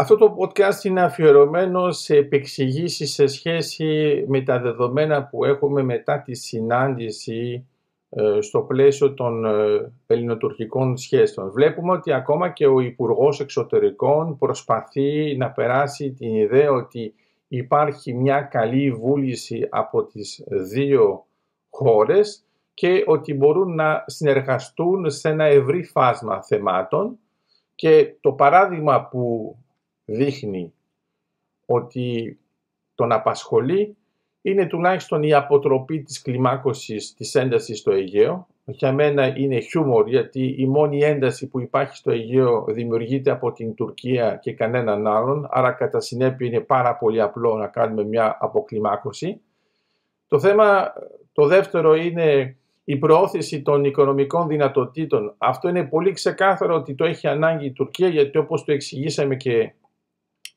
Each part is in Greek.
Αυτό το podcast είναι αφιερωμένο σε επεξηγήσεις σε σχέση με τα δεδομένα που έχουμε μετά τη συνάντηση ε, στο πλαίσιο των ε, ελληνοτουρκικών σχέσεων. Βλέπουμε ότι ακόμα και ο Υπουργός Εξωτερικών προσπαθεί να περάσει την ιδέα ότι υπάρχει μια καλή βούληση από τις δύο χώρες και ότι μπορούν να συνεργαστούν σε ένα ευρύ φάσμα θεμάτων και το παράδειγμα που δείχνει ότι τον απασχολεί είναι τουλάχιστον η αποτροπή της κλιμάκωσης της έντασης στο Αιγαίο. Για μένα είναι χιούμορ γιατί η μόνη ένταση που υπάρχει στο Αιγαίο δημιουργείται από την Τουρκία και κανέναν άλλον, άρα κατά συνέπεια είναι πάρα πολύ απλό να κάνουμε μια αποκλιμάκωση. Το θέμα το δεύτερο είναι η προώθηση των οικονομικών δυνατοτήτων. Αυτό είναι πολύ ξεκάθαρο ότι το έχει ανάγκη η Τουρκία γιατί όπως το εξηγήσαμε και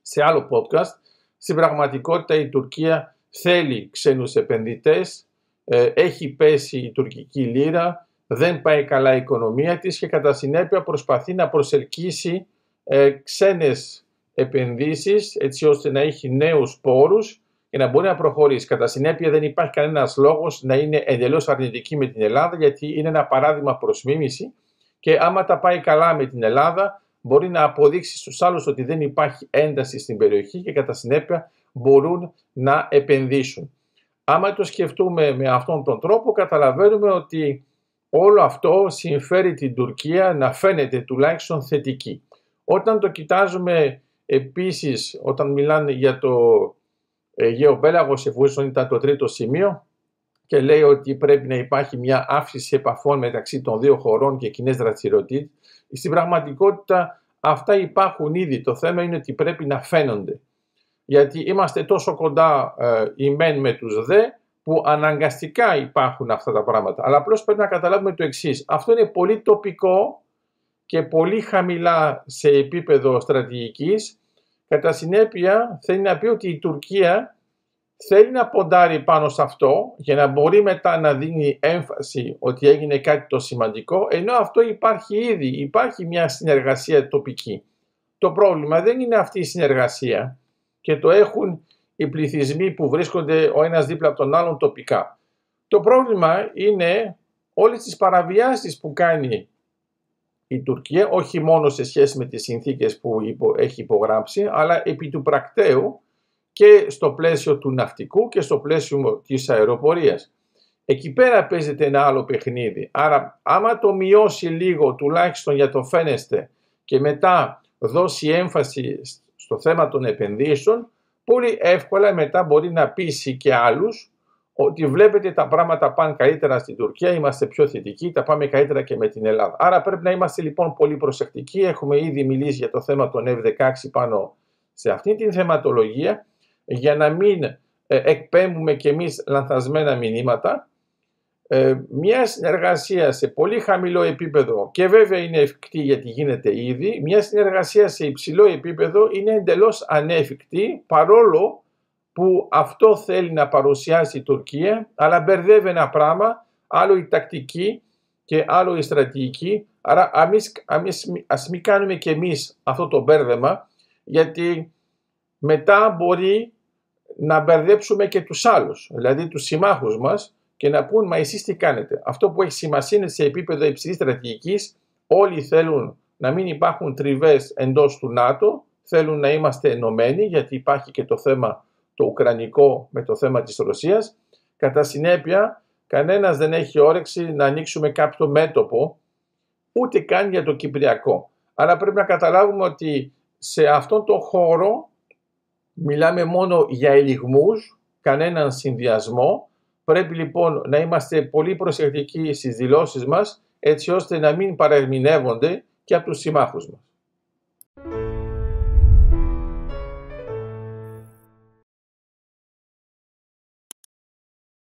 σε άλλο podcast, στην πραγματικότητα η Τουρκία θέλει ξένους επενδυτές, ε, έχει πέσει η τουρκική λίρα, δεν πάει καλά η οικονομία της και κατά συνέπεια προσπαθεί να προσελκύσει ε, ξένες επενδύσεις έτσι ώστε να έχει νέους πόρους και να μπορεί να προχωρήσει. Κατά συνέπεια δεν υπάρχει κανένας λόγος να είναι εντελώς αρνητική με την Ελλάδα γιατί είναι ένα παράδειγμα προς μίμηση και άμα τα πάει καλά με την Ελλάδα μπορεί να αποδείξει στους άλλους ότι δεν υπάρχει ένταση στην περιοχή και κατά συνέπεια μπορούν να επενδύσουν. Άμα το σκεφτούμε με αυτόν τον τρόπο καταλαβαίνουμε ότι όλο αυτό συμφέρει την Τουρκία να φαίνεται τουλάχιστον θετική. Όταν το κοιτάζουμε επίσης, όταν μιλάνε για το Αιγαίο Πέλαγος, εφόσον ήταν το τρίτο σημείο, και λέει ότι πρέπει να υπάρχει μια αύξηση επαφών μεταξύ των δύο χωρών και κοινές δραστηριότητε. Στην πραγματικότητα αυτά υπάρχουν ήδη. Το θέμα είναι ότι πρέπει να φαίνονται γιατί είμαστε τόσο κοντά ε, οι μεν με τους δε, που αναγκαστικά υπάρχουν αυτά τα πράγματα. Αλλά απλώς πρέπει να καταλάβουμε το εξής. Αυτό είναι πολύ τοπικό και πολύ χαμηλά σε επίπεδο στρατηγικής. Κατά συνέπεια θέλει να πει ότι η Τουρκία θέλει να ποντάρει πάνω σε αυτό για να μπορεί μετά να δίνει έμφαση ότι έγινε κάτι το σημαντικό, ενώ αυτό υπάρχει ήδη, υπάρχει μια συνεργασία τοπική. Το πρόβλημα δεν είναι αυτή η συνεργασία και το έχουν οι πληθυσμοί που βρίσκονται ο ένας δίπλα από τον άλλον τοπικά. Το πρόβλημα είναι όλες τις παραβιάσεις που κάνει η Τουρκία, όχι μόνο σε σχέση με τις συνθήκες που έχει υπογράψει, αλλά επί του πρακτέου και στο πλαίσιο του ναυτικού και στο πλαίσιο της αεροπορίας. Εκεί πέρα παίζεται ένα άλλο παιχνίδι. Άρα άμα το μειώσει λίγο τουλάχιστον για το φαίνεστε και μετά δώσει έμφαση στο θέμα των επενδύσεων, πολύ εύκολα μετά μπορεί να πείσει και άλλους ότι βλέπετε τα πράγματα πάνε καλύτερα στην Τουρκία, είμαστε πιο θετικοί, τα πάμε καλύτερα και με την Ελλάδα. Άρα πρέπει να είμαστε λοιπόν πολύ προσεκτικοί. Έχουμε ήδη μιλήσει για το θέμα των F-16 πάνω σε αυτή την θεματολογία για να μην ε, εκπέμπουμε και εμείς λανθασμένα μηνύματα ε, μια συνεργασία σε πολύ χαμηλό επίπεδο και βέβαια είναι ευκτή γιατί γίνεται ήδη, μια συνεργασία σε υψηλό επίπεδο είναι εντελώς ανέφικτη παρόλο που αυτό θέλει να παρουσιάσει η Τουρκία αλλά μπερδεύει ένα πράγμα, άλλο η τακτική και άλλο η στρατηγική. Άρα αμείς, αμείς, ας μην κάνουμε και εμείς αυτό το μπέρδεμα γιατί μετά μπορεί να μπερδέψουμε και τους άλλους, δηλαδή τους συμμάχους μας και να πούν μα εσείς τι κάνετε; Αυτό που έχει σημασία είναι σε επίπεδο υψηλής στρατηγικής όλοι θέλουν να μην υπάρχουν τριβές εντός του ΝΑΤΟ, θέλουν να είμαστε ενωμένοι γιατί υπάρχει και το θέμα το ουκρανικό με το θέμα της Ρωσίας. Κατά συνέπεια κανένας δεν έχει όρεξη να ανοίξουμε κάποιο μέτωπο ούτε καν για το Κυπριακό. Αλλά πρέπει να καταλάβουμε ότι σε αυτόν τον χώρο μιλάμε μόνο για ελιγμούς, κανέναν συνδυασμό Πρέπει λοιπόν να είμαστε πολύ προσεκτικοί στις δηλώσεις μας έτσι ώστε να μην παρερμηνεύονται και από τους συμμάχους μας.